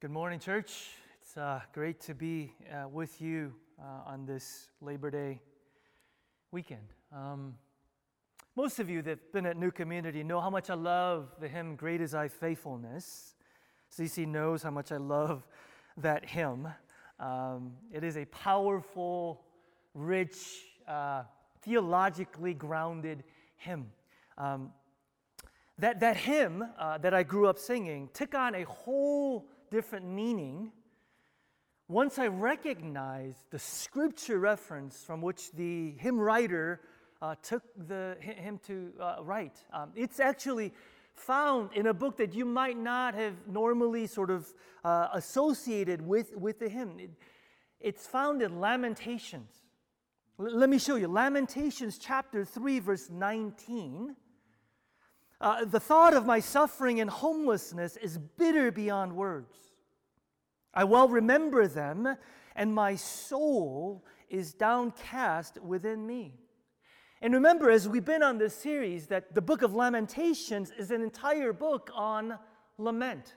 Good morning, church. It's uh, great to be uh, with you uh, on this Labor Day weekend. Um, most of you that have been at New Community know how much I love the hymn Great is Thy Faithfulness. CC knows how much I love that hymn. Um, it is a powerful, rich, uh, theologically grounded hymn. Um, that, that hymn uh, that I grew up singing took on a whole different meaning once I recognized the scripture reference from which the hymn writer uh, took the hymn to uh, write. Um, it's actually found in a book that you might not have normally sort of uh, associated with, with the hymn. It, it's found in Lamentations. L- let me show you. Lamentations chapter 3, verse 19. Uh, the thought of my suffering and homelessness is bitter beyond words. I well remember them, and my soul is downcast within me. And remember, as we've been on this series, that the book of Lamentations is an entire book on lament,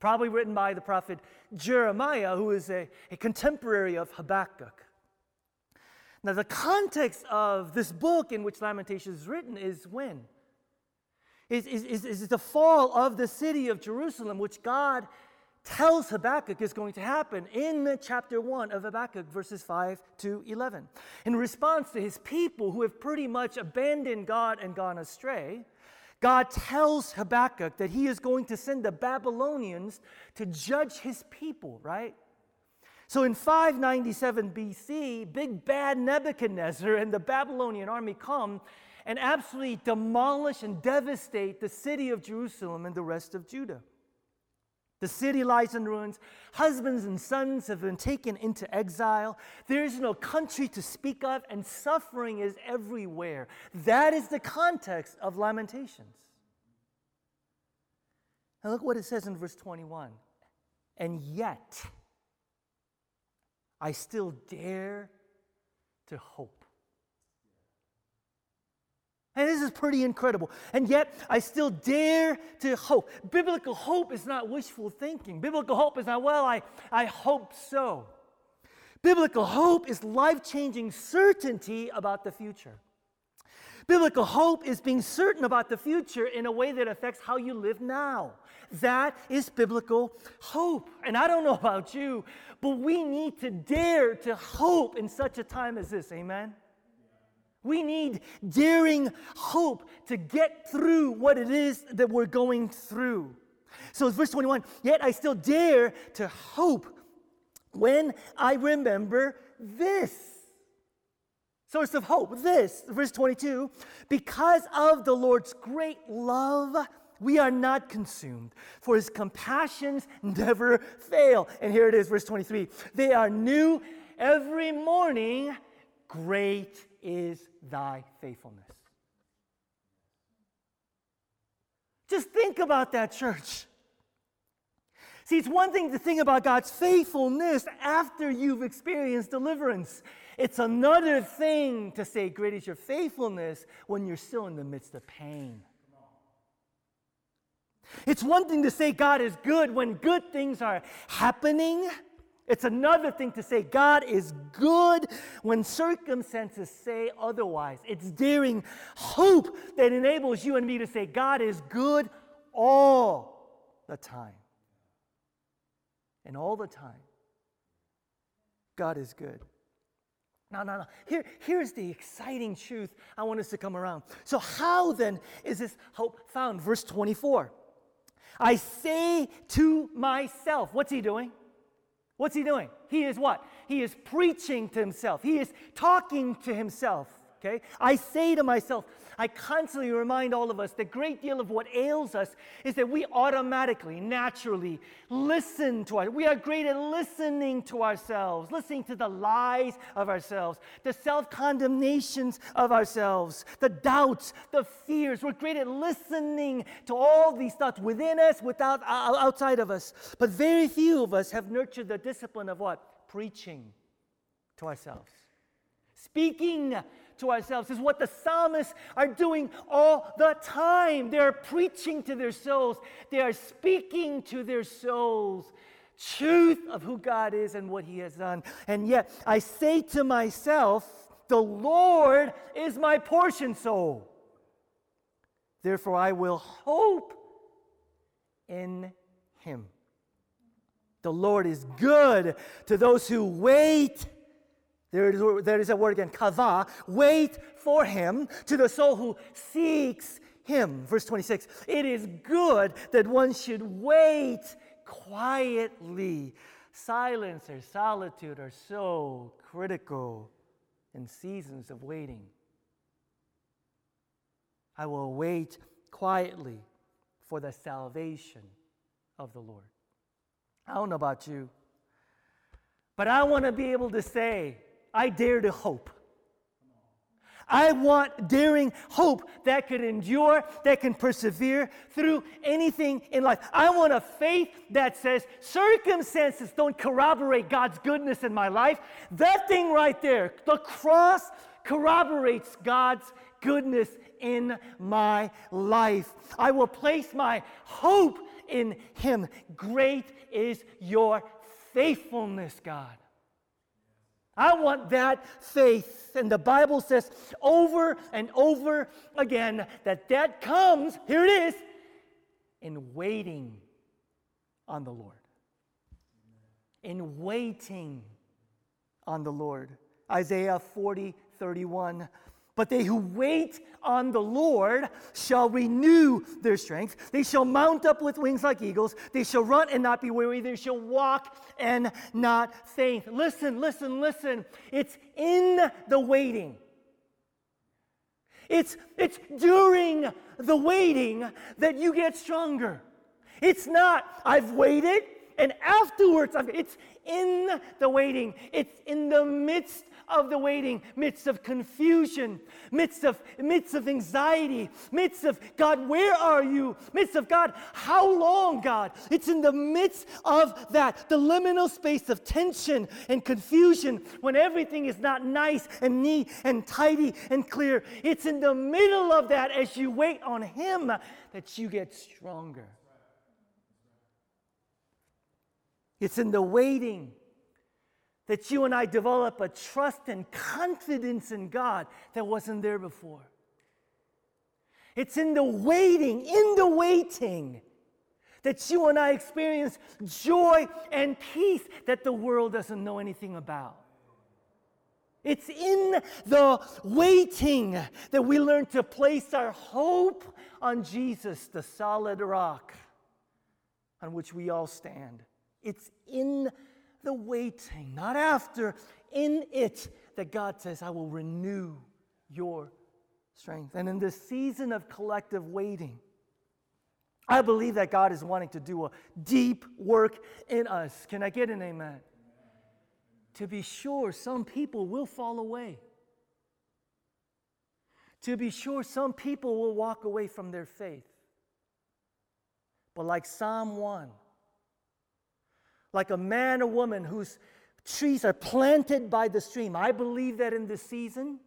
probably written by the prophet Jeremiah, who is a, a contemporary of Habakkuk. Now, the context of this book in which Lamentations is written is when? Is, is, is the fall of the city of Jerusalem, which God tells Habakkuk is going to happen in chapter 1 of Habakkuk, verses 5 to 11. In response to his people who have pretty much abandoned God and gone astray, God tells Habakkuk that he is going to send the Babylonians to judge his people, right? So in 597 BC, big bad Nebuchadnezzar and the Babylonian army come and absolutely demolish and devastate the city of Jerusalem and the rest of Judah. The city lies in ruins. Husbands and sons have been taken into exile. There is no country to speak of, and suffering is everywhere. That is the context of Lamentations. And look what it says in verse 21 And yet, I still dare to hope. And this is pretty incredible. And yet, I still dare to hope. Biblical hope is not wishful thinking. Biblical hope is not, well, I, I hope so. Biblical hope is life changing certainty about the future. Biblical hope is being certain about the future in a way that affects how you live now. That is biblical hope. And I don't know about you, but we need to dare to hope in such a time as this. Amen? We need daring hope to get through what it is that we're going through. So, it's verse 21 Yet I still dare to hope when I remember this. Source of hope, this, verse 22 because of the Lord's great love, we are not consumed, for his compassions never fail. And here it is, verse 23 they are new every morning. Great is thy faithfulness. Just think about that, church. See, it's one thing to think about God's faithfulness after you've experienced deliverance. It's another thing to say, Great is your faithfulness when you're still in the midst of pain. It's one thing to say God is good when good things are happening. It's another thing to say God is good when circumstances say otherwise. It's daring hope that enables you and me to say God is good all the time. And all the time, God is good. No, no, no. Here, here's the exciting truth I want us to come around. So, how then is this hope found? Verse 24. I say to myself, what's he doing? What's he doing? He is what? He is preaching to himself. He is talking to himself. Okay? I say to myself, I constantly remind all of us that great deal of what ails us is that we automatically, naturally listen to our we are great at listening to ourselves, listening to the lies of ourselves, the self-condemnations of ourselves, the doubts, the fears. We're great at listening to all these thoughts within us, without outside of us. But very few of us have nurtured the discipline of what? Preaching to ourselves. Speaking to ourselves is what the psalmists are doing all the time. They are preaching to their souls, they are speaking to their souls. truth of who God is and what He has done. And yet I say to myself, The Lord is my portion soul. Therefore, I will hope in Him. The Lord is good to those who wait. There is, there is a word again, kava, wait for him, to the soul who seeks him. Verse 26 It is good that one should wait quietly. Silence or solitude are so critical in seasons of waiting. I will wait quietly for the salvation of the Lord. I don't know about you, but I want to be able to say, I dare to hope. I want daring hope that could endure, that can persevere through anything in life. I want a faith that says circumstances don't corroborate God's goodness in my life. That thing right there, the cross corroborates God's goodness in my life. I will place my hope in Him. Great is your faithfulness, God. I want that faith. And the Bible says over and over again that that comes, here it is, in waiting on the Lord. In waiting on the Lord. Isaiah 40, 31. But they who wait on the Lord shall renew their strength. They shall mount up with wings like eagles. They shall run and not be weary. They shall walk and not faint. Listen, listen, listen. It's in the waiting. It's, it's during the waiting that you get stronger. It's not, I've waited and afterwards, I've, it's in the waiting. It's in the midst of the waiting, midst of confusion, midst of, midst of anxiety, midst of God, where are you? Midst of God, how long, God? It's in the midst of that, the liminal space of tension and confusion when everything is not nice and neat and tidy and clear. It's in the middle of that as you wait on Him that you get stronger. It's in the waiting that you and I develop a trust and confidence in God that wasn't there before. It's in the waiting, in the waiting, that you and I experience joy and peace that the world doesn't know anything about. It's in the waiting that we learn to place our hope on Jesus, the solid rock on which we all stand. It's in the waiting, not after, in it, that God says, I will renew your strength. And in this season of collective waiting, I believe that God is wanting to do a deep work in us. Can I get an amen? amen? To be sure, some people will fall away. To be sure, some people will walk away from their faith. But like Psalm 1, like a man or woman whose trees are planted by the stream. I believe that in this season,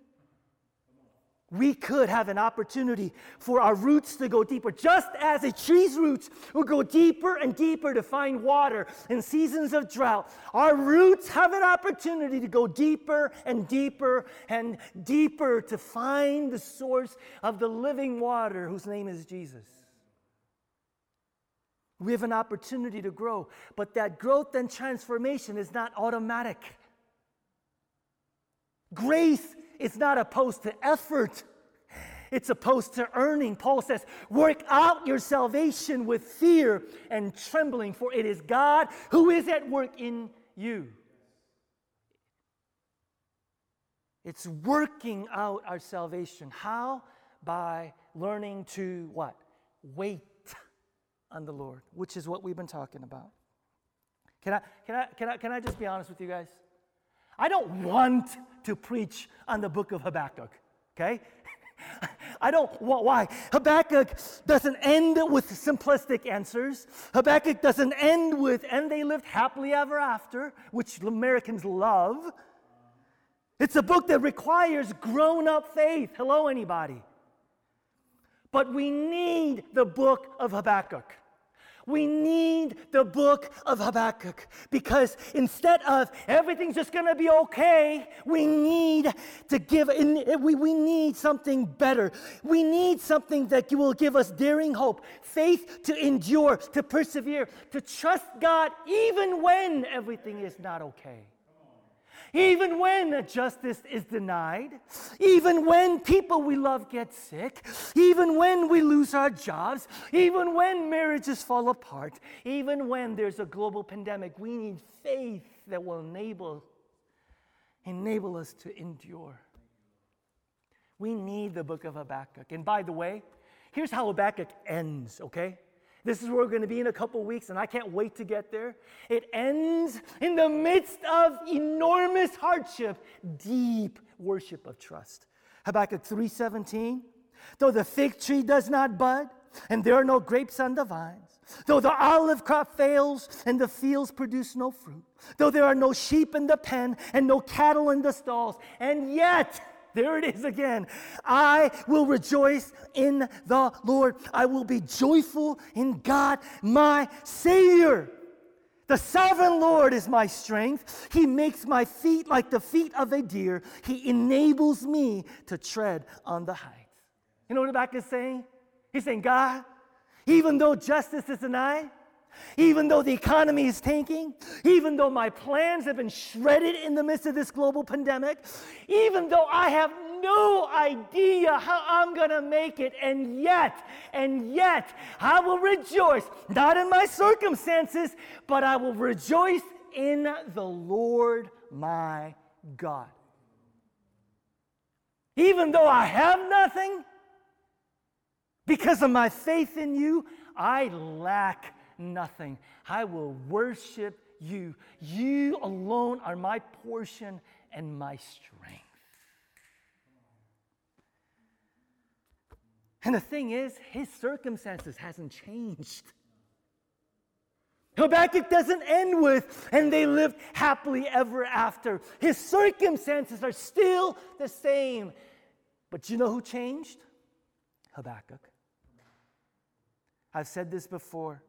we could have an opportunity for our roots to go deeper, just as a tree's roots will go deeper and deeper to find water in seasons of drought. Our roots have an opportunity to go deeper and deeper and deeper to find the source of the living water, whose name is Jesus. We have an opportunity to grow, but that growth and transformation is not automatic. Grace is not opposed to effort. It's opposed to earning. Paul says, Work out your salvation with fear and trembling, for it is God who is at work in you. It's working out our salvation. How? By learning to what? Wait on the Lord, which is what we've been talking about. Can I, can I, can I, can I just be honest with you guys? I don't want to preach on the book of Habakkuk, okay? I don't want, why? Habakkuk doesn't end with simplistic answers. Habakkuk doesn't end with, and they lived happily ever after, which Americans love. It's a book that requires grown up faith. Hello, anybody? But we need the book of Habakkuk. We need the book of Habakkuk because instead of everything's just going to be okay, we need to give, we, we need something better. We need something that will give us daring hope, faith to endure, to persevere, to trust God even when everything is not okay even when justice is denied, even when people we love get sick, even when we lose our jobs, even when marriages fall apart, even when there's a global pandemic, we need faith that will enable enable us to endure. We need the book of Habakkuk. And by the way, here's how Habakkuk ends, okay? This is where we're going to be in a couple weeks, and I can't wait to get there. It ends in the midst of enormous hardship, deep worship of trust. Habakkuk 3:17. Though the fig tree does not bud, and there are no grapes on the vines, though the olive crop fails and the fields produce no fruit, though there are no sheep in the pen and no cattle in the stalls, and yet there it is again. I will rejoice in the Lord. I will be joyful in God, my Savior. The sovereign Lord is my strength. He makes my feet like the feet of a deer. He enables me to tread on the heights. You know what back is saying? He's saying, God, even though justice is denied, even though the economy is tanking, even though my plans have been shredded in the midst of this global pandemic, even though I have no idea how I'm going to make it, and yet, and yet, I will rejoice, not in my circumstances, but I will rejoice in the Lord my God. Even though I have nothing, because of my faith in you, I lack nothing. I will worship you. You alone are my portion and my strength. And the thing is, his circumstances hasn't changed. Habakkuk doesn't end with, and they lived happily ever after. His circumstances are still the same. But you know who changed? Habakkuk. I've said this before.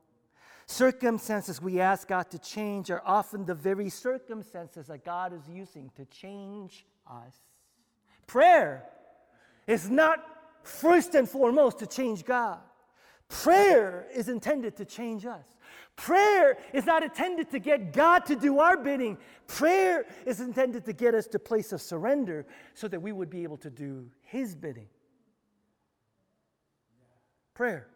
Circumstances we ask God to change are often the very circumstances that God is using to change us. Prayer is not first and foremost to change God. Prayer is intended to change us. Prayer is not intended to get God to do our bidding. Prayer is intended to get us to place of surrender so that we would be able to do His bidding. Prayer.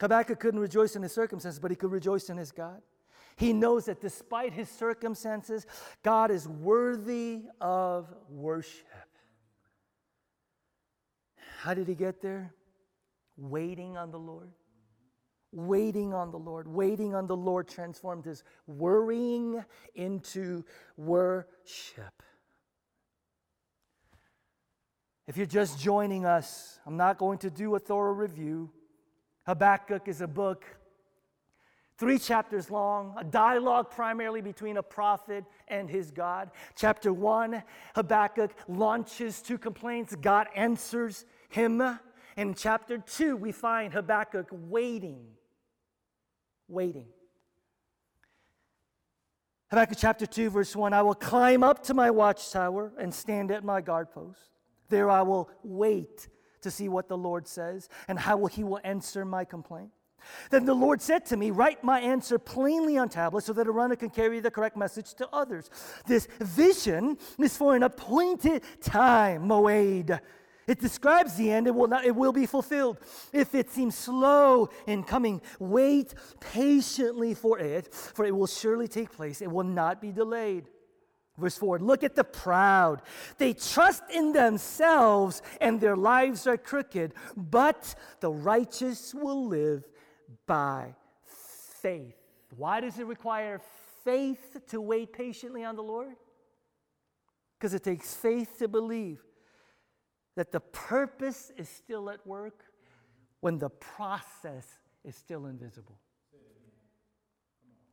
Habakkuk couldn't rejoice in his circumstances, but he could rejoice in his God. He knows that despite his circumstances, God is worthy of worship. How did he get there? Waiting on the Lord. Waiting on the Lord. Waiting on the Lord transformed his worrying into worship. If you're just joining us, I'm not going to do a thorough review. Habakkuk is a book, three chapters long, a dialogue primarily between a prophet and his God. Chapter one, Habakkuk launches two complaints, God answers him. In chapter two, we find Habakkuk waiting, waiting. Habakkuk chapter 2, verse 1 I will climb up to my watchtower and stand at my guard post. There I will wait to see what the Lord says and how he will answer my complaint. Then the Lord said to me, Write my answer plainly on tablets so that a runner can carry the correct message to others. This vision is for an appointed time, Moed. It describes the end, it will, not, it will be fulfilled. If it seems slow in coming, wait patiently for it, for it will surely take place. It will not be delayed. Verse 4 Look at the proud. They trust in themselves and their lives are crooked, but the righteous will live by faith. Why does it require faith to wait patiently on the Lord? Because it takes faith to believe that the purpose is still at work when the process is still invisible.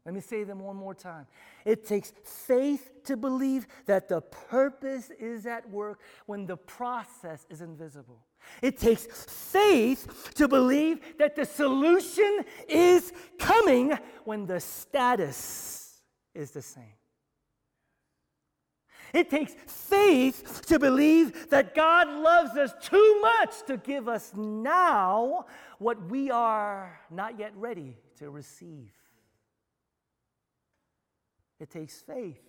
Let me say them one more time. It takes faith to believe that the purpose is at work when the process is invisible. It takes faith to believe that the solution is coming when the status is the same. It takes faith to believe that God loves us too much to give us now what we are not yet ready to receive. It takes faith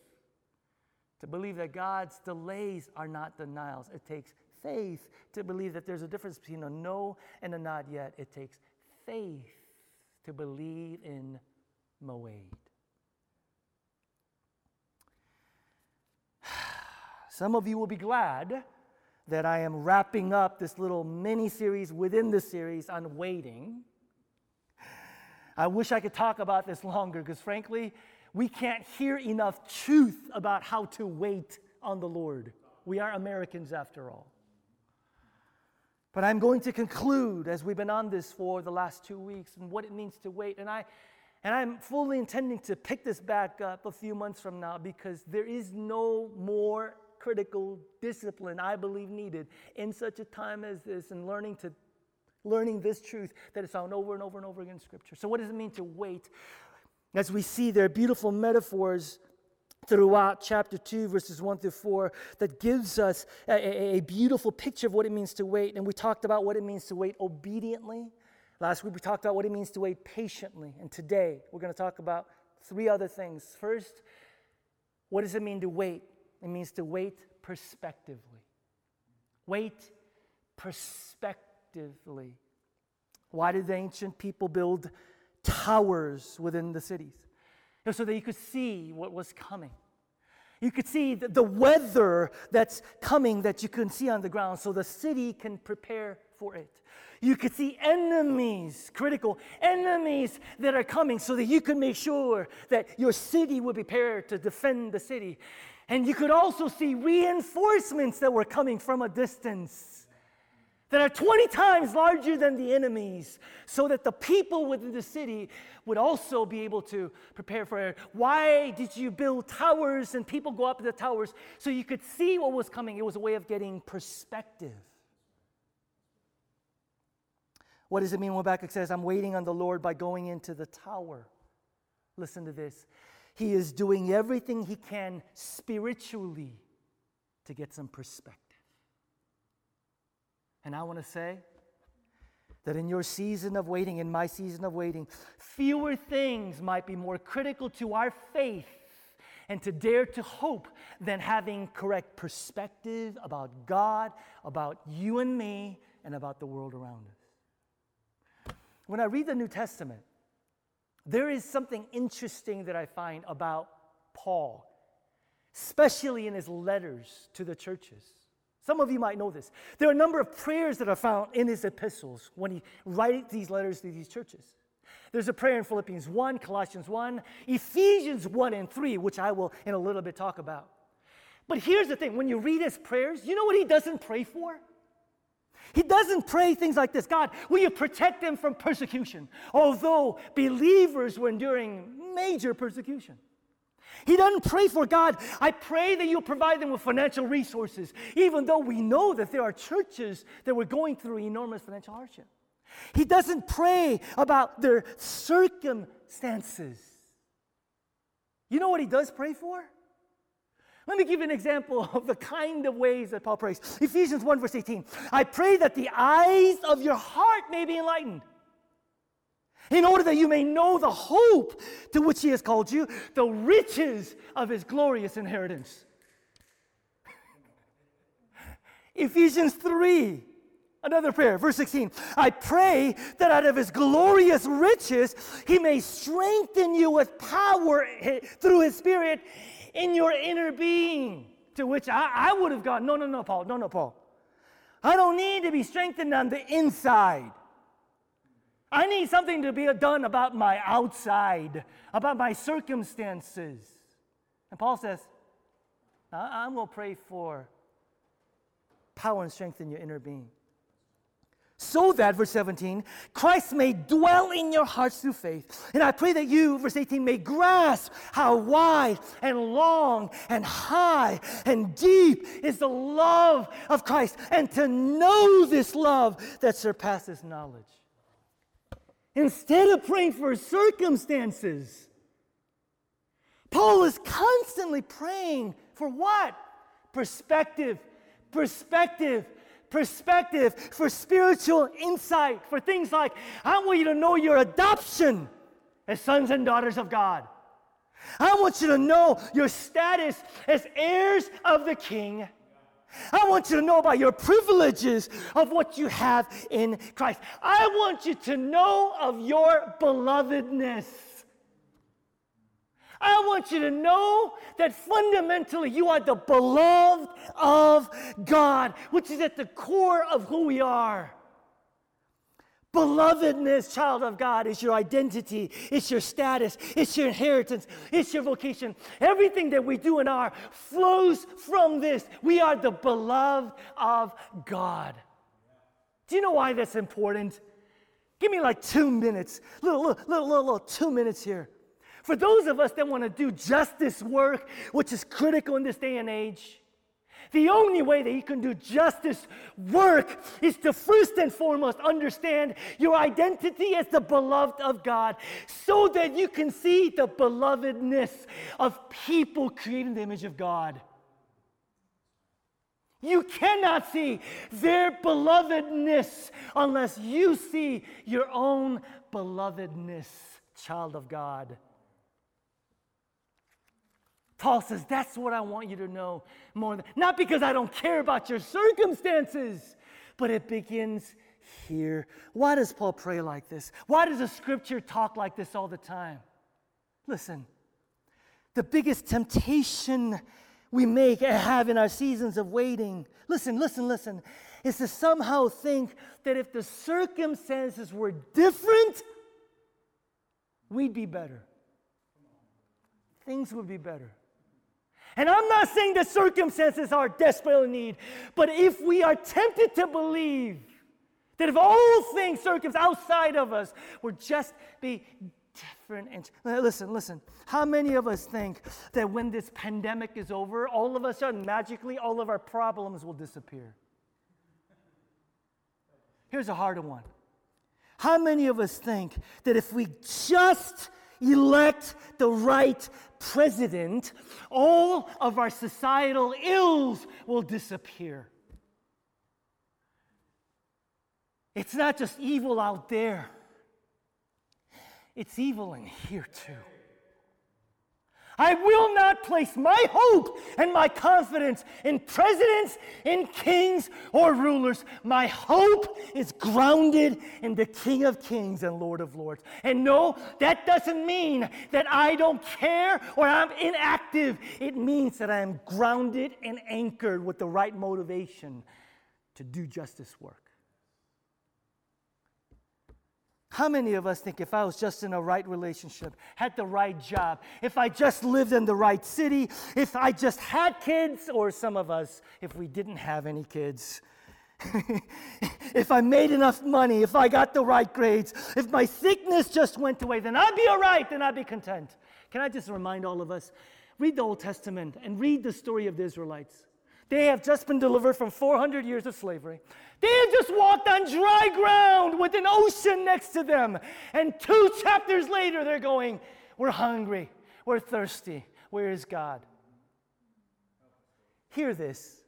to believe that God's delays are not denials. It takes faith to believe that there's a difference between a no and a not yet. It takes faith to believe in Moed. Some of you will be glad that I am wrapping up this little mini series within the series on waiting. I wish I could talk about this longer because, frankly, we can't hear enough truth about how to wait on the Lord. We are Americans after all. But I'm going to conclude as we've been on this for the last two weeks and what it means to wait. And, I, and I'm fully intending to pick this back up a few months from now because there is no more critical discipline I believe needed in such a time as this and learning to learning this truth that is found over and over and over again in Scripture. So, what does it mean to wait? As we see there are beautiful metaphors throughout chapter 2 verses 1 through 4 that gives us a, a, a, beautiful picture of what it means to wait. And we talked about what it means to wait obediently. Last week we talked about what it means to wait patiently. And today we're going to talk about three other things. First what does it mean to wait? It means to wait perspectively wait perspectively why did the ancient people build towers within the cities so that you could see what was coming. You could see the, the weather that's coming that you can see on the ground so the city can prepare for it. You could see enemies, critical enemies that are coming so that you could make sure that your city would be prepared to defend the city. And you could also see reinforcements that were coming from a distance that are 20 times larger than the enemies, so that the people within the city would also be able to prepare for it. Why did you build towers and people go up the towers? So you could see what was coming. It was a way of getting perspective. What does it mean when Habakkuk says, I'm waiting on the Lord by going into the tower? Listen to this. He is doing everything he can spiritually to get some perspective. And I want to say that in your season of waiting, in my season of waiting, fewer things might be more critical to our faith and to dare to hope than having correct perspective about God, about you and me, and about the world around us. When I read the New Testament, there is something interesting that I find about Paul, especially in his letters to the churches. Some of you might know this. There are a number of prayers that are found in his epistles when he writes these letters to these churches. There's a prayer in Philippians 1, Colossians 1, Ephesians 1 and 3, which I will in a little bit talk about. But here's the thing when you read his prayers, you know what he doesn't pray for? He doesn't pray things like this God, will you protect them from persecution? Although believers were enduring major persecution. He doesn't pray for God, I pray that you'll provide them with financial resources, even though we know that there are churches that were going through enormous financial hardship. He doesn't pray about their circumstances. You know what he does pray for? Let me give you an example of the kind of ways that Paul prays. Ephesians 1, verse 18. I pray that the eyes of your heart may be enlightened in order that you may know the hope to which he has called you, the riches of his glorious inheritance. Ephesians 3, another prayer, verse 16. I pray that out of his glorious riches he may strengthen you with power through his spirit in your inner being. To which I, I would have gone, no, no, no, Paul, no, no, Paul. I don't need to be strengthened on the inside. I need something to be done about my outside, about my circumstances. And Paul says, uh-uh, I'm going to pray for power and strength in your inner being. so that, verse 17, Christ may dwell in your hearts through faith. And I pray that you, verse 18, may grasp how wide and long and high and deep is the love of Christ, and to know this love that surpasses knowledge. Instead of praying for circumstances, Paul is constantly praying for what? Perspective, perspective, perspective, for spiritual insight, for things like, I want you to know your adoption as sons and daughters of God. I want you to know your status as heirs of the King. I want you to know about your privileges of what you have in Christ. I want you to know of your belovedness. I want you to know that fundamentally you are the beloved of God, which is at the core of who we are. Belovedness, child of God, is your identity, it's your status, it's your inheritance, it's your vocation. Everything that we do and are flows from this. We are the beloved of God. Do you know why that's important? Give me like two minutes, little, little, little, little, little two minutes here. For those of us that want to do justice work, which is critical in this day and age, the only way that you can do justice work is to first and foremost understand your identity as the beloved of God so that you can see the belovedness of people created in the image of God. You cannot see their belovedness unless you see your own belovedness, child of God. Paul says, That's what I want you to know more than, not because I don't care about your circumstances, but it begins here. Why does Paul pray like this? Why does the scripture talk like this all the time? Listen, the biggest temptation we make and have in our seasons of waiting, listen, listen, listen, is to somehow think that if the circumstances were different, we'd be better. Things would be better. And I'm not saying that circumstances are desperately need, but if we are tempted to believe that if all things, circumstances outside of us, would just be different. And listen, listen. How many of us think that when this pandemic is over, all of a sudden, magically, all of our problems will disappear? Here's a harder one. How many of us think that if we just elect the right president, all of our societal ills will disappear. It's not just evil out there, it's evil in here too. I will not place my hope and my confidence in presidents, in kings, or rulers. My hope is grounded in the King of Kings and Lord of Lords. And no, that doesn't mean that I don't care or I'm inactive. It means that I am grounded and anchored with the right motivation to do justice work. How many of us think if I was just in a right relationship, had the right job, if I just lived in the right city, if I just had kids, or some of us, if we didn't have any kids, if I made enough money, if I got the right grades, if my sickness just went away, then I'd be all right, then I'd be content. Can I just remind all of us? Read the Old Testament and read the story of the Israelites. They have just been delivered from 400 years of slavery. They have just walked on dry ground with an ocean next to them. And two chapters later, they're going, We're hungry. We're thirsty. Where is God? Hear this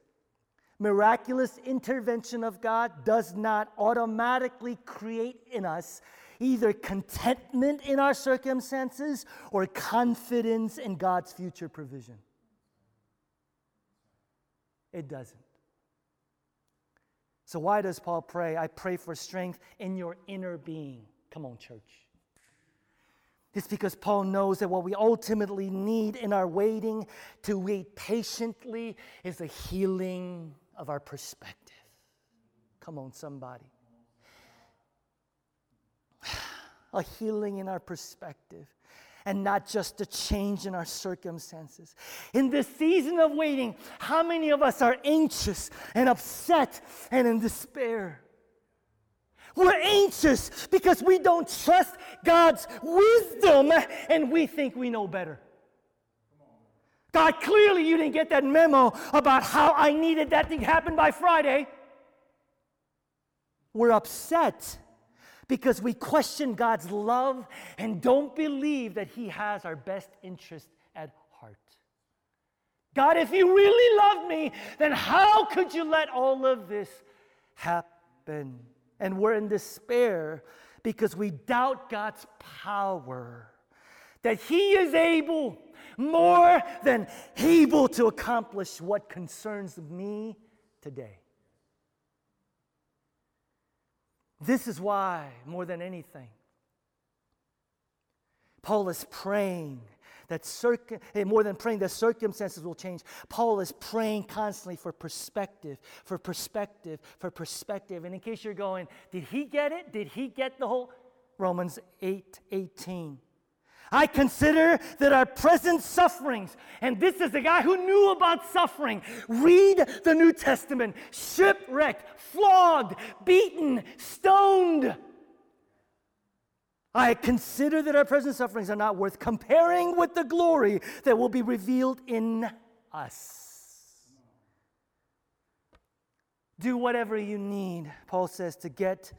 miraculous intervention of God does not automatically create in us either contentment in our circumstances or confidence in God's future provision. It doesn't. So, why does Paul pray? I pray for strength in your inner being. Come on, church. It's because Paul knows that what we ultimately need in our waiting to wait patiently is a healing of our perspective. Come on, somebody. A healing in our perspective and not just a change in our circumstances. In this season of waiting, how many of us are anxious and upset and in despair? We're anxious because we don't trust God's wisdom and we think we know better. God, clearly you didn't get that memo about how I needed that thing happen by Friday. We're upset because we question God's love and don't believe that He has our best interest at heart. God, if you really love me, then how could you let all of this happen? And we're in despair because we doubt God's power, that He is able more than able to accomplish what concerns me today. This is why, more than anything, Paul is praying that circ- eh, more than praying that circumstances will change. Paul is praying constantly for perspective, for perspective, for perspective. And in case you're going, did he get it? Did he get the whole Romans 8 18? I consider that our present sufferings, and this is the guy who knew about suffering. Read the New Testament shipwrecked, flogged, beaten, stoned. I consider that our present sufferings are not worth comparing with the glory that will be revealed in us. Do whatever you need, Paul says, to get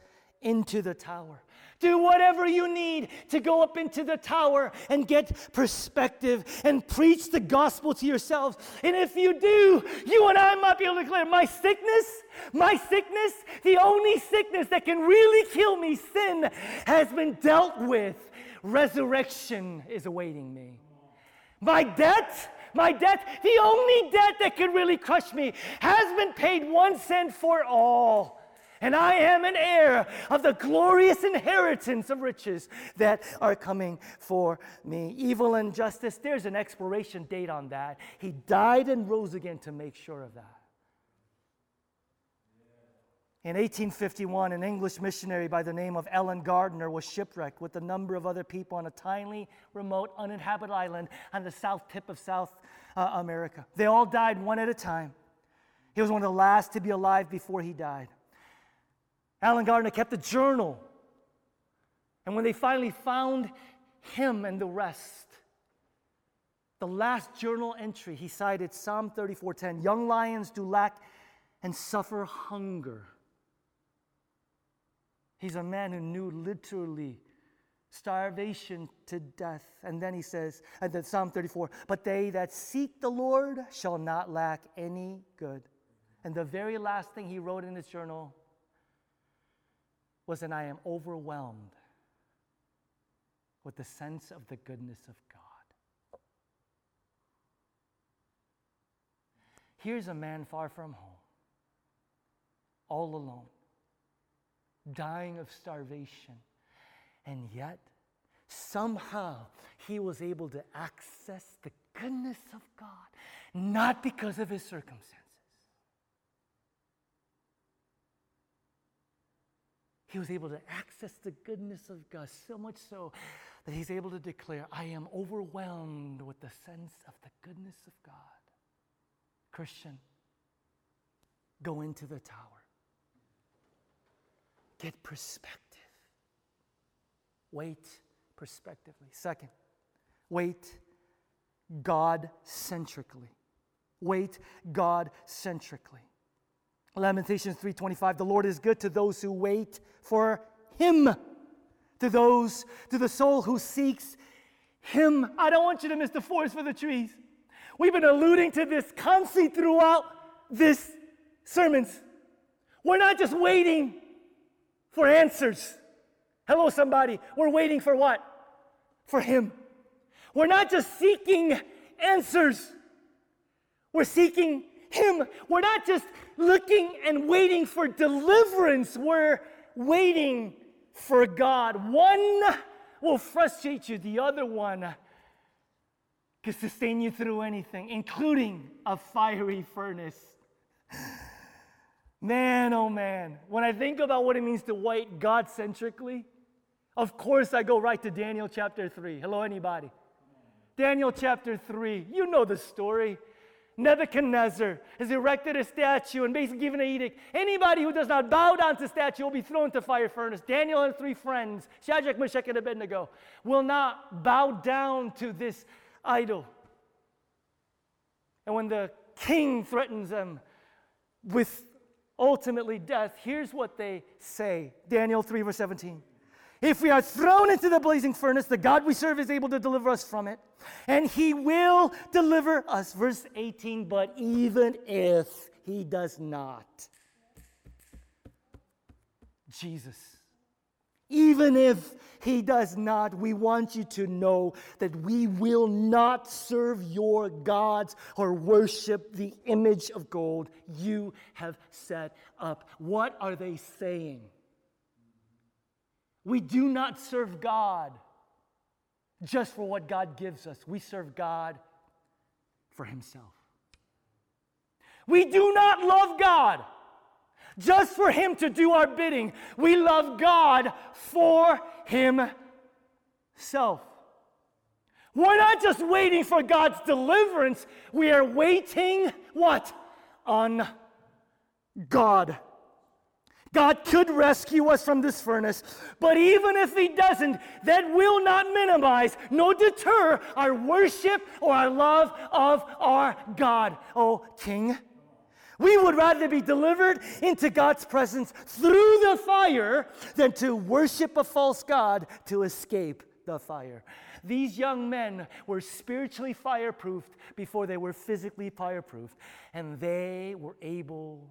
into the tower. Do whatever you need to go up into the tower and get perspective and preach the gospel to yourselves. And if you do, you and I might be able to declare my sickness, my sickness, the only sickness that can really kill me, sin, has been dealt with. Resurrection is awaiting me. My debt, my debt, the only debt that can really crush me, has been paid once and for all and I am an heir of the glorious inheritance of riches that are coming for me. Evil and justice, there's an expiration date on that. He died and rose again to make sure of that. In 1851, an English missionary by the name of Allen Gardiner was shipwrecked with a number of other people on a tiny, remote, uninhabited island on the south tip of South uh, America. They all died one at a time. He was one of the last to be alive before he died. Allen Gardiner kept a journal. And when they finally found him and the rest, the last journal entry, he cited Psalm 34:10, "Young lions do lack and suffer hunger." He's a man who knew literally starvation to death. And then he says, and then Psalm 34, but they that seek the Lord shall not lack any good. And the very last thing he wrote in his journal was that I am overwhelmed with the sense of the goodness of God. Here's a man far from home, all alone, dying of starvation, and yet somehow he was able to access the goodness of God, not because of his circumstances he was able to access the goodness of God so much so that he's able to declare, I am overwhelmed with the sense of the goodness of God. Christian, go into the tower. Get perspective. Wait prospectively. Second, wait God centrically. Wait God centrically. Lamentations 3:25 The Lord is good to those who wait for him to those to the soul who seeks him. I don't want you to miss the forest for the trees. We've been alluding to this constantly throughout this sermons. We're not just waiting for answers. Hello somebody. We're waiting for what? For him. We're not just seeking answers. We're seeking him. We're not just looking and waiting for deliverance, we're waiting for God. One will frustrate you, the other one can sustain you through anything, including a fiery furnace. Man, oh man, when I think about what it means to wait God centrically, of course I go right to Daniel chapter 3. Hello, anybody? Daniel chapter 3. You know the story. Nebuchadnezzar has erected a statue and basically given an edict. Anybody who does not bow down to the statue will be thrown into fire furnace. Daniel and three friends, Shadrach, Meshach, and Abednego, will not bow down to this idol. And when the king threatens them with ultimately death, here's what they say Daniel 3, verse 17. If we are thrown into the blazing furnace, the God we serve is able to deliver us from it, and he will deliver us. Verse 18, but even if he does not, Jesus, even if he does not, we want you to know that we will not serve your gods or worship the image of gold you have set up. What are they saying? We do not serve God just for what God gives us, we serve God for Himself. We do not love God just for Him to do our bidding. We love God for Himself. We're not just waiting for God's deliverance, we are waiting what? On God. God could rescue us from this furnace, but even if He doesn't, that will not minimize nor deter our worship or our love of our God. Oh, King. We would rather be delivered into God's presence through the fire than to worship a false God to escape the fire. These young men were spiritually fireproofed before they were physically fireproofed, and they were able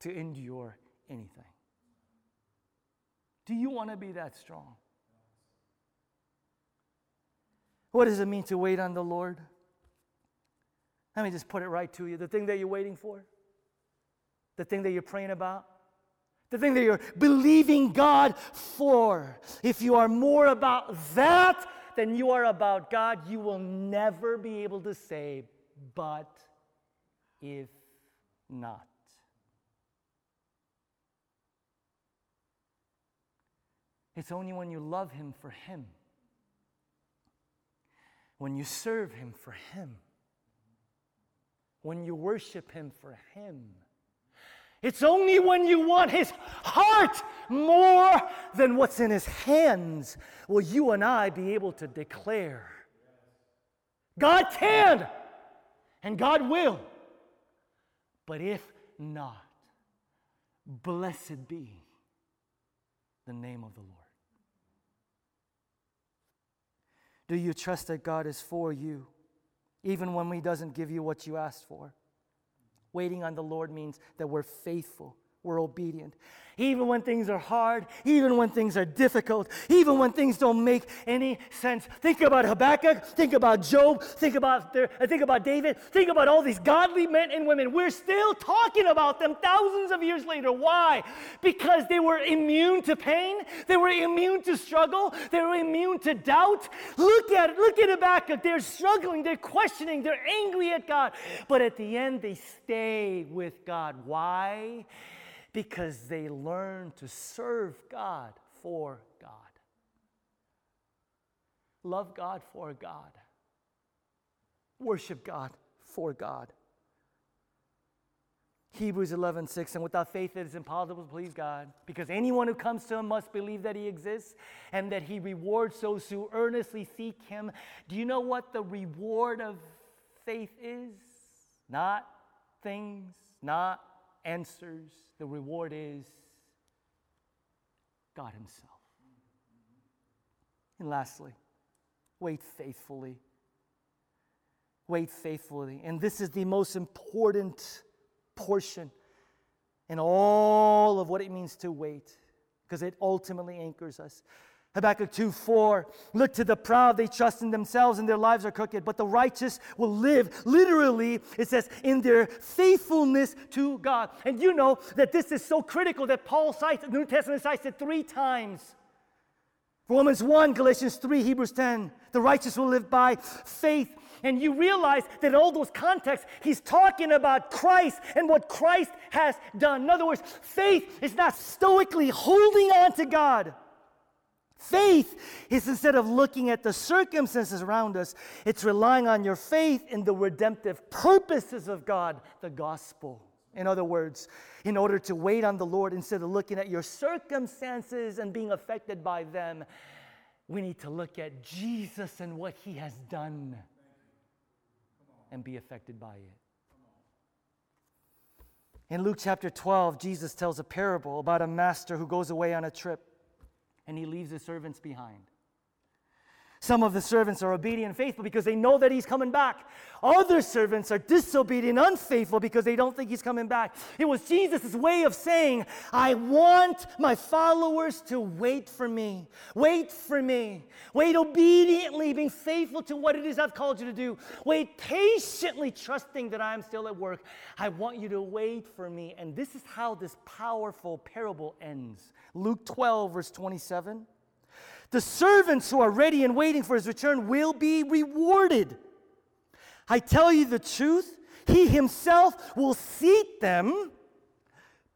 to endure anything. Do you want to be that strong? What does it mean to wait on the Lord? Let me just put it right to you. The thing that you're waiting for, the thing that you're praying about, the thing that you're believing God for. If you are more about that than you are about God, you will never be able to say, but if not. It's only when you love Him for Him, when you serve Him for Him, when you worship Him for Him. It's only when you want His heart more than what's in His hands will you and I be able to declare God can and God will. But if not, blessed be the name of the Lord. Do you trust that God is for you, even when He doesn't give you what you asked for? Waiting on the Lord means that we're faithful, we're obedient, even when things are hard, even when things are difficult, even when things don't make any sense. Think about Habakkuk, think about Job, think about their, uh, think about David, think about all these godly men and women. We're still talking about them thousands of years later. Why? Because they were immune to pain, they were immune to struggle, they were immune to doubt. Look at it, look at Habakkuk. They're struggling, they're questioning, they're angry at God. But at the end, they stay with God. Why? Because they learn to serve God for God. Love God for God. Worship God for God. Hebrews 11, 6, and without faith it is impossible to please God, because anyone who comes to him must believe that he exists and that he rewards those who earnestly seek him. Do you know what the reward of faith is? Not things, not answers, the reward is God Himself. And lastly, wait faithfully. Wait faithfully. And this is the most important portion in all of what it means to wait, because it ultimately anchors us. Habakkuk 2 4. Look to the proud, they trust in themselves and their lives are crooked, but the righteous will live. Literally, it says, in their faithfulness to God. And you know that this is so critical that Paul cites, the New Testament cites it three times. Romans 1, Galatians 3, Hebrews 10. The righteous will live by faith. And you realize that in all those contexts, he's talking about Christ and what Christ has done. In other words, faith is not stoically holding on to God. Faith is instead of looking at the circumstances around us, it's relying on your faith in the redemptive purposes of God, the gospel. In other words, in order to wait on the Lord instead of looking at your circumstances and being affected by them, we need to look at Jesus and what he has done and be affected by it. In Luke chapter 12, Jesus tells a parable about a master who goes away on a trip and he leaves his servants behind. Some of the servants are obedient and faithful because they know that he's coming back. Other servants are disobedient unfaithful because they don't think he's coming back. It was Jesus' way of saying, I want my followers to wait for me. Wait for me. Wait obediently, being faithful to what it is I've called you to do. Wait patiently, trusting that I am still at work. I want you to wait for me. And this is how this powerful parable ends. Luke 12, verse 27. The servants who are ready and waiting for his return will be rewarded. I tell you the truth, he himself will seat them,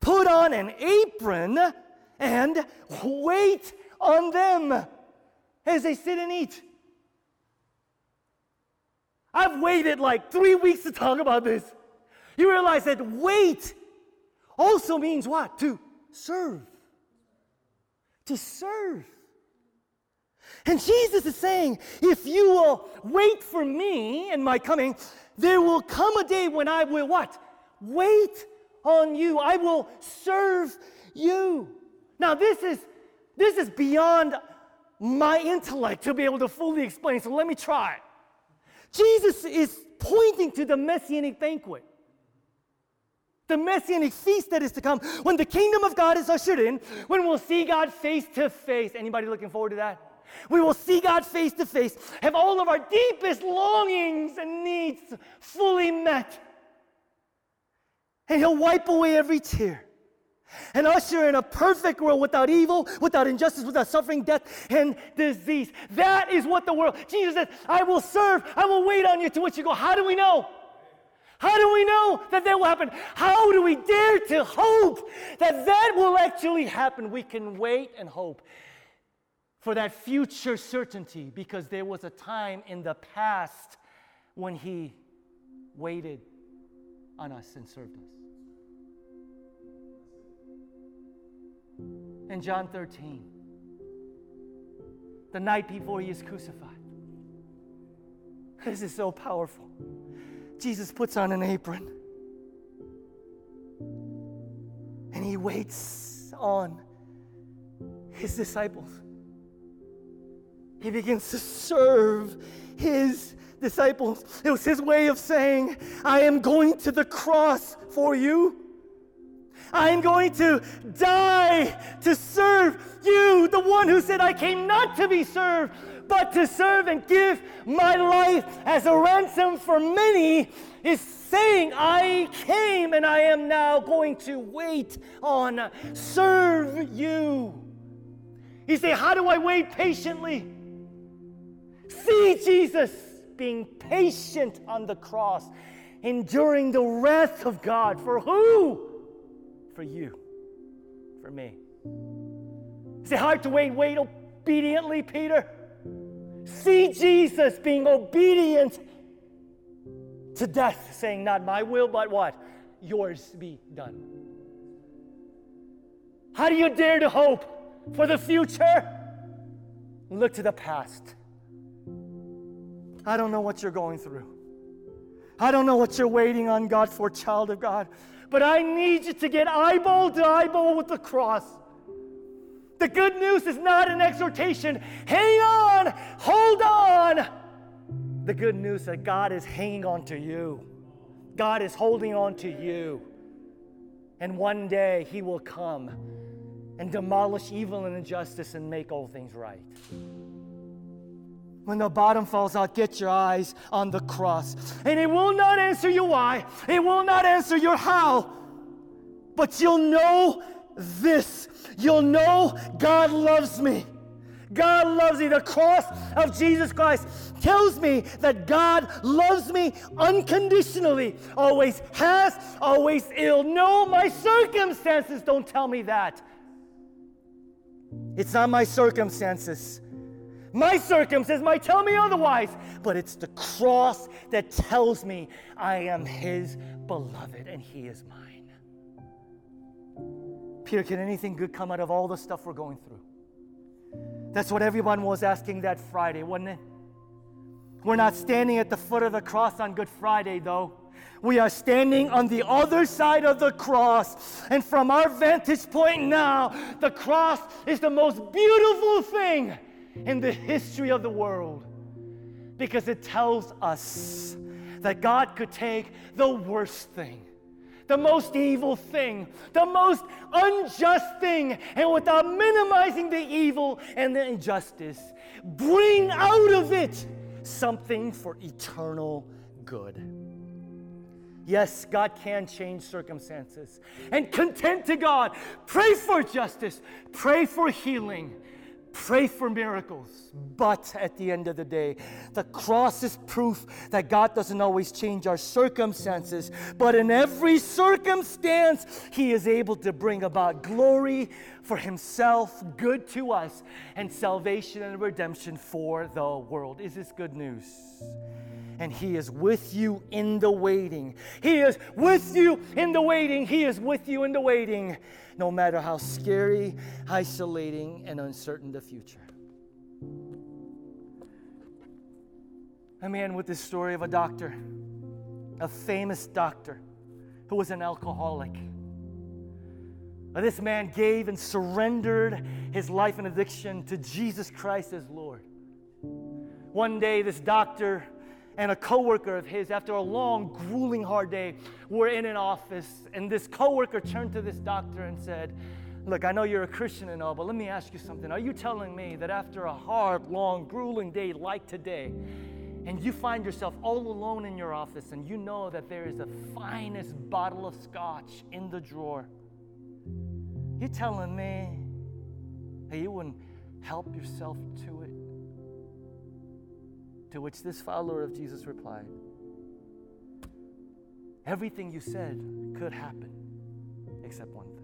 put on an apron, and wait on them as they sit and eat. I've waited like three weeks to talk about this. You realize that wait also means what? To serve. To serve. And Jesus is saying, if you will wait for me and my coming, there will come a day when I will what? Wait on you. I will serve you. Now this is this is beyond my intellect to be able to fully explain. So let me try. Jesus is pointing to the messianic banquet. The messianic feast that is to come when the kingdom of God is ushered in, when we'll see God face to face. Anybody looking forward to that? We will see God face to face, have all of our deepest longings and needs fully met. And He'll wipe away every tear and usher in a perfect world without evil, without injustice, without suffering, death, and disease. That is what the world, Jesus says, I will serve, I will wait on you to which you go. How do we know? How do we know that that will happen? How do we dare to hope that that will actually happen? We can wait and hope for that future certainty because there was a time in the past when He waited on us and served us. In John 13, the night before He is crucified, this is so powerful. Jesus puts on an apron and He waits on His disciples he begins to serve his disciples. It was his way of saying, I am going to the cross for you. I am going to die to serve you, the one who said, I came not to be served, but to serve and give my life as a ransom for many, is saying, I came and I am now going to wait on, serve you. He say, How do I wait patiently? See Jesus being patient on the cross, enduring the wrath of God. For who? For you. For me. Is it hard to wait? Wait obediently, Peter. See Jesus being obedient to death, saying, Not my will, but what? Yours be done. How do you dare to hope for the future? Look to the past. I don't know what you're going through. I don't know what you're waiting on God for, child of God. But I need you to get eyeball to eyeball with the cross. The good news is not an exhortation. Hang on, hold on. The good news that God is hanging on to you. God is holding on to you. And one day he will come and demolish evil and injustice and make all things right. When the bottom falls out, get your eyes on the cross. And it will not answer you why, it will not answer your how, but you'll know this. You'll know God loves me. God loves me. The cross of Jesus Christ tells me that God loves me unconditionally, always has, always will. No, my circumstances don't tell me that. It's not my circumstances. My circumstances might tell me otherwise, but it's the cross that tells me I am His beloved and He is mine. Peter, can anything good come out of all the stuff we're going through? That's what everyone was asking that Friday, wasn't it? We're not standing at the foot of the cross on Good Friday, though. We are standing on the other side of the cross. And from our vantage point now, the cross is the most beautiful thing in the history of the world because it tells us that God could take the worst thing, the most evil thing, the most unjust thing, and without minimizing the evil and the injustice, bring out of it something for eternal good. Yes, God can change circumstances. And content to God, pray for justice, pray for healing, pray for miracles. But at the end of the day, the cross is proof that God doesn't always change our circumstances, but in every circumstance, He is able to bring about glory for Himself, good to us, and salvation and redemption for the world. Is this good news? and He is with you in the waiting. He is with you in the waiting. He is with you in the waiting, no matter how scary, isolating, and uncertain the future. I'm in with this story of a doctor, a famous doctor who was an alcoholic. This man gave and surrendered his life and addiction to Jesus Christ as Lord. One day, this doctor and a coworker of his, after a long, grueling, hard day, were in an office, and this coworker turned to this doctor and said, Look, I know you're a Christian and all, but let me ask you something. Are you telling me that after a hard, long, grueling day like today, and you find yourself all alone in your office, and you know that there is the finest bottle of scotch in the drawer, you're telling me that you wouldn't help yourself to it? To which this follower of Jesus replied, Everything you said could happen except one thing.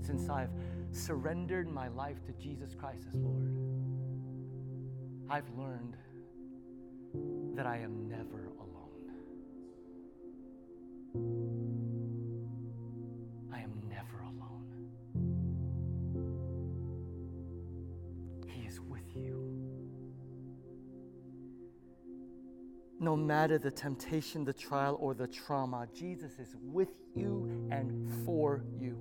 Since I've surrendered my life to Jesus Christ as Lord, I've learned that I am never alone. No matter the temptation, the trial, or the trauma, Jesus is with you and for you.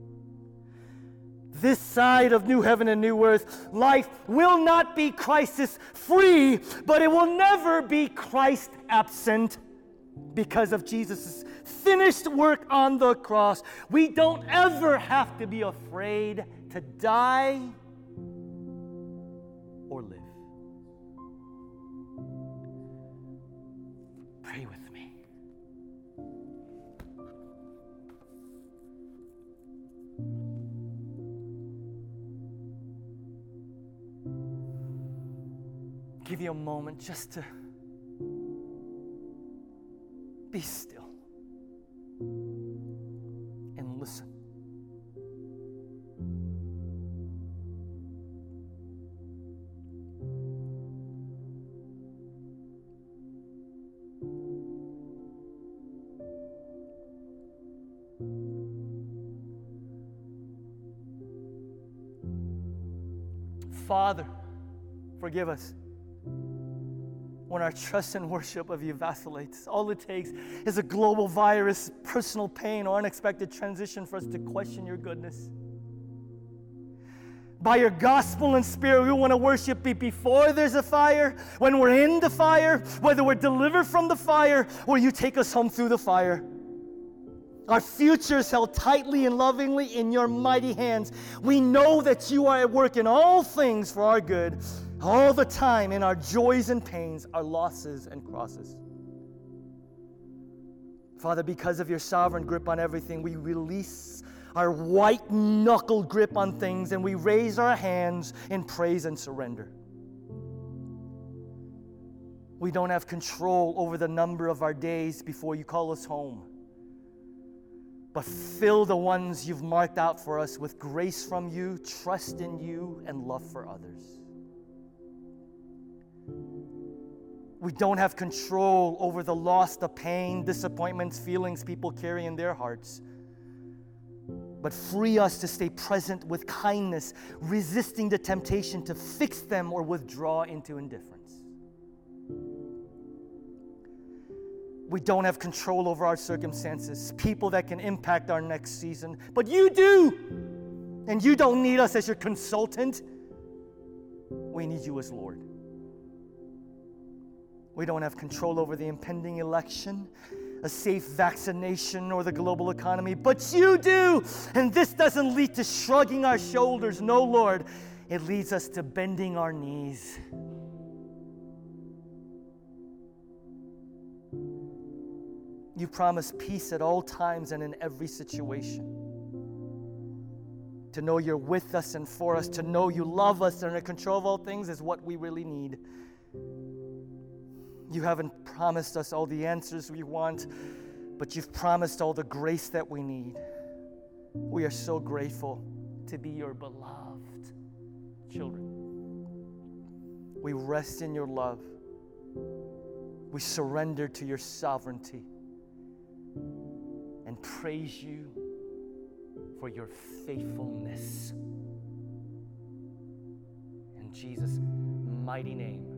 This side of new heaven and new earth, life will not be crisis free, but it will never be Christ absent because of Jesus' finished work on the cross. We don't ever have to be afraid to die or live. You a moment just to be still and listen. Father, forgive us when our trust and worship of you vacillates. All it takes is a global virus, personal pain, or unexpected transition for us to question your goodness. By your gospel and spirit, we want to worship you before there's a fire, when we're in the fire, whether we're delivered from the fire or you take us home through the fire. Our future is held tightly and lovingly in your mighty hands. We know that you are at work in all things for our good all the time in our joys and pains, our losses and crosses. Father, because of your sovereign grip on everything, we release our white knuckle grip on things and we raise our hands in praise and surrender. We don't have control over the number of our days before you call us home. but fill the ones you've marked out for us with grace from you, trust in you, and love for others. We don't have control over the loss, the pain, disappointments, feelings people carry in their hearts. But free us to stay present with kindness, resisting the temptation to fix them or withdraw into indifference. We don't have control over our circumstances, people that can impact our next season, but you do. And you don't need us as your consultant. We need you as Lord. We don't have control over the impending election, a safe vaccination, or the global economy, but you do. And this doesn't lead to shrugging our shoulders. No, Lord. It leads us to bending our knees You promise peace at all times and in every situation. To know you're with us and for us, to know you love us and are in control of all things is what we really need. You haven't promised us all the answers we want, but you've promised all the grace that we need. We are so grateful to be your beloved children. We rest in your love. We surrender to your sovereignty and praise you for your faithfulness. In Jesus' mighty name.